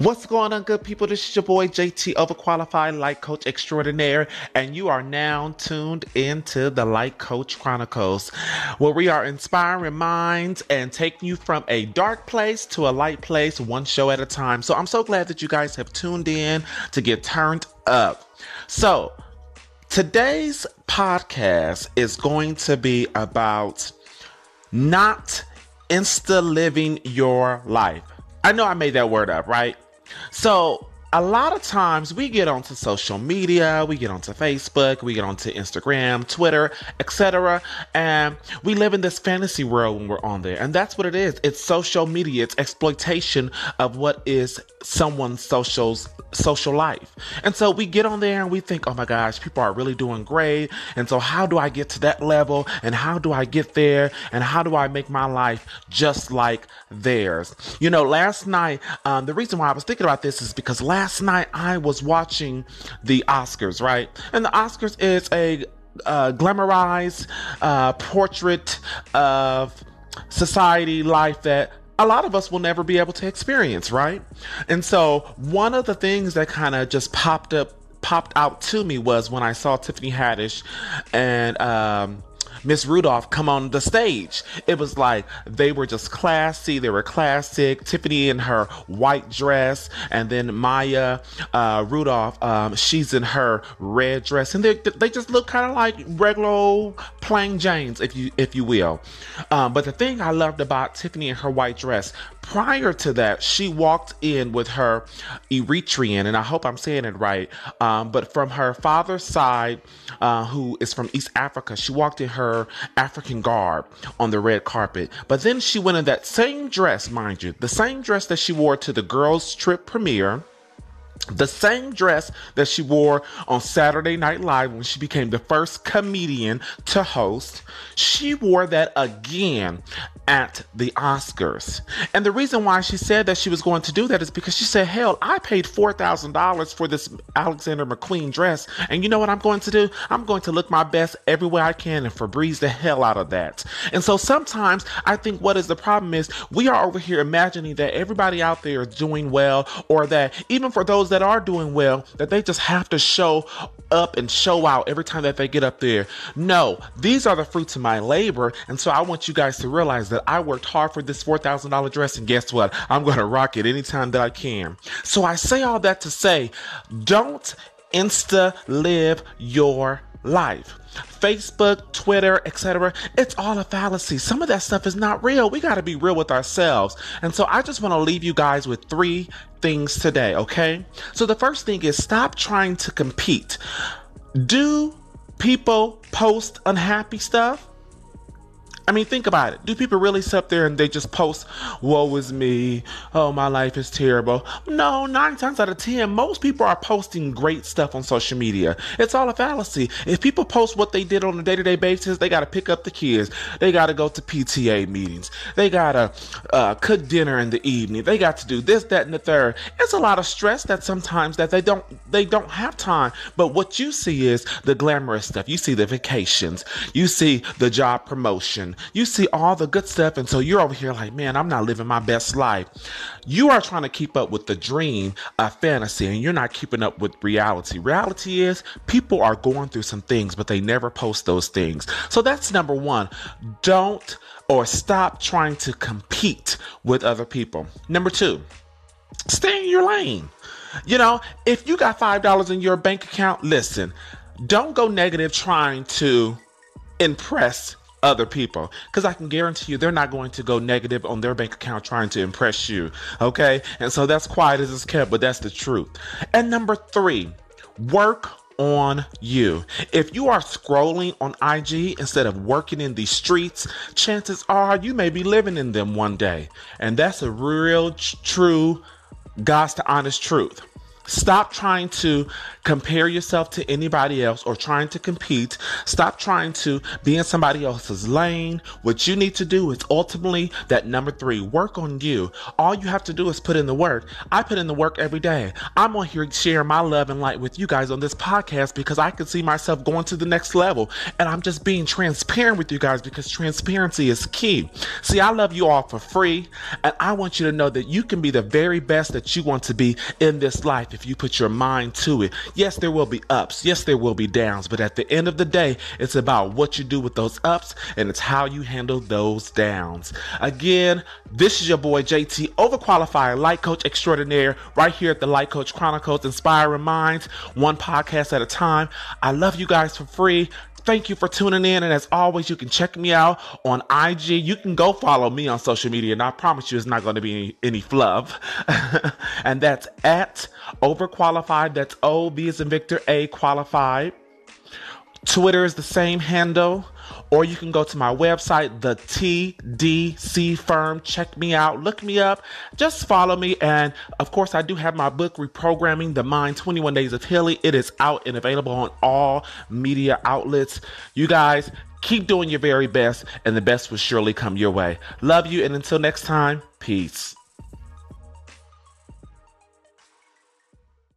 What's going on, good people? This is your boy JT, overqualified Light coach extraordinaire, and you are now tuned into the Light Coach Chronicles, where we are inspiring minds and taking you from a dark place to a light place, one show at a time. So I'm so glad that you guys have tuned in to get turned up. So today's podcast is going to be about not insta living your life. I know I made that word up, right? So a lot of times we get onto social media, we get onto Facebook, we get onto Instagram, Twitter, etc. And we live in this fantasy world when we're on there. And that's what it is. It's social media, it's exploitation of what is someone's social's social life. And so we get on there and we think, oh my gosh, people are really doing great. And so how do I get to that level? And how do I get there? And how do I make my life just like theirs? You know, last night, um, the reason why I was thinking about this is because last last night I was watching the Oscars, right? And the Oscars is a uh, glamorized uh, portrait of society life that a lot of us will never be able to experience, right? And so one of the things that kind of just popped up popped out to me was when I saw Tiffany Haddish and um, Miss Rudolph come on the stage. It was like they were just classy, they were classic. Tiffany in her white dress, and then Maya uh, Rudolph, um, she's in her red dress, and they they just look kind of like regular plain Janes, if you if you will. Um, but the thing I loved about Tiffany in her white dress, prior to that, she walked in with her Eritrean, and I hope I'm saying it right, um, but from her father's side, uh, who is from East Africa, she walked in her African garb on the red carpet. But then she went in that same dress, mind you, the same dress that she wore to the girls' trip premiere the same dress that she wore on Saturday Night Live when she became the first comedian to host, she wore that again at the Oscars. And the reason why she said that she was going to do that is because she said, Hell, I paid $4,000 for this Alexander McQueen dress. And you know what I'm going to do? I'm going to look my best everywhere I can and Febreze the hell out of that. And so sometimes I think what is the problem is we are over here imagining that everybody out there is doing well, or that even for those that are doing well, that they just have to show up and show out every time that they get up there. No, these are the fruits of my labor. And so I want you guys to realize that I worked hard for this $4,000 dress, and guess what? I'm going to rock it anytime that I can. So I say all that to say, don't insta live your life. Facebook, Twitter, etc. It's all a fallacy. Some of that stuff is not real. We got to be real with ourselves. And so I just want to leave you guys with three things today, okay? So the first thing is stop trying to compete. Do people post unhappy stuff? I mean, think about it. Do people really sit there and they just post, woe is me, oh, my life is terrible? No, nine times out of ten, most people are posting great stuff on social media. It's all a fallacy. If people post what they did on a day to day basis, they got to pick up the kids, they got to go to PTA meetings, they got to uh, cook dinner in the evening, they got to do this, that, and the third. It's a lot of stress that sometimes that they don't they don't have time. But what you see is the glamorous stuff. You see the vacations, you see the job promotion, you see all the good stuff, and so you're over here like, man, I'm not living my best life. You are trying to keep up with the dream of fantasy, and you're not keeping up with reality. Reality is people are going through some things, but they never post those things. So that's number one. Don't or stop trying to compete with other people. Number two, stay in your lane. You know, if you got $5 in your bank account, listen, don't go negative trying to impress other people because I can guarantee you they're not going to go negative on their bank account trying to impress you. Okay. And so that's quiet as it's kept, but that's the truth. And number three, work on you. If you are scrolling on IG instead of working in the streets, chances are you may be living in them one day. And that's a real, true, God's to honest truth. Stop trying to compare yourself to anybody else or trying to compete. Stop trying to be in somebody else's lane. What you need to do is ultimately that number three, work on you. All you have to do is put in the work. I put in the work every day. I'm on here sharing my love and light with you guys on this podcast because I can see myself going to the next level. And I'm just being transparent with you guys because transparency is key. See, I love you all for free. And I want you to know that you can be the very best that you want to be in this life if you put your mind to it. Yes, there will be ups. Yes, there will be downs. But at the end of the day, it's about what you do with those ups and it's how you handle those downs. Again, this is your boy JT, overqualified life coach extraordinaire, right here at the Life Coach Chronicles, inspiring minds, one podcast at a time. I love you guys for free. Thank you for tuning in. And as always, you can check me out on IG. You can go follow me on social media. And I promise you, it's not going to be any, any fluff. and that's at overqualified. That's O, B as in Victor, A qualified. Twitter is the same handle or you can go to my website, the TDC Firm. Check me out, look me up, just follow me. And of course, I do have my book, Reprogramming the Mind 21 Days of Healing. It is out and available on all media outlets. You guys, keep doing your very best, and the best will surely come your way. Love you, and until next time, peace.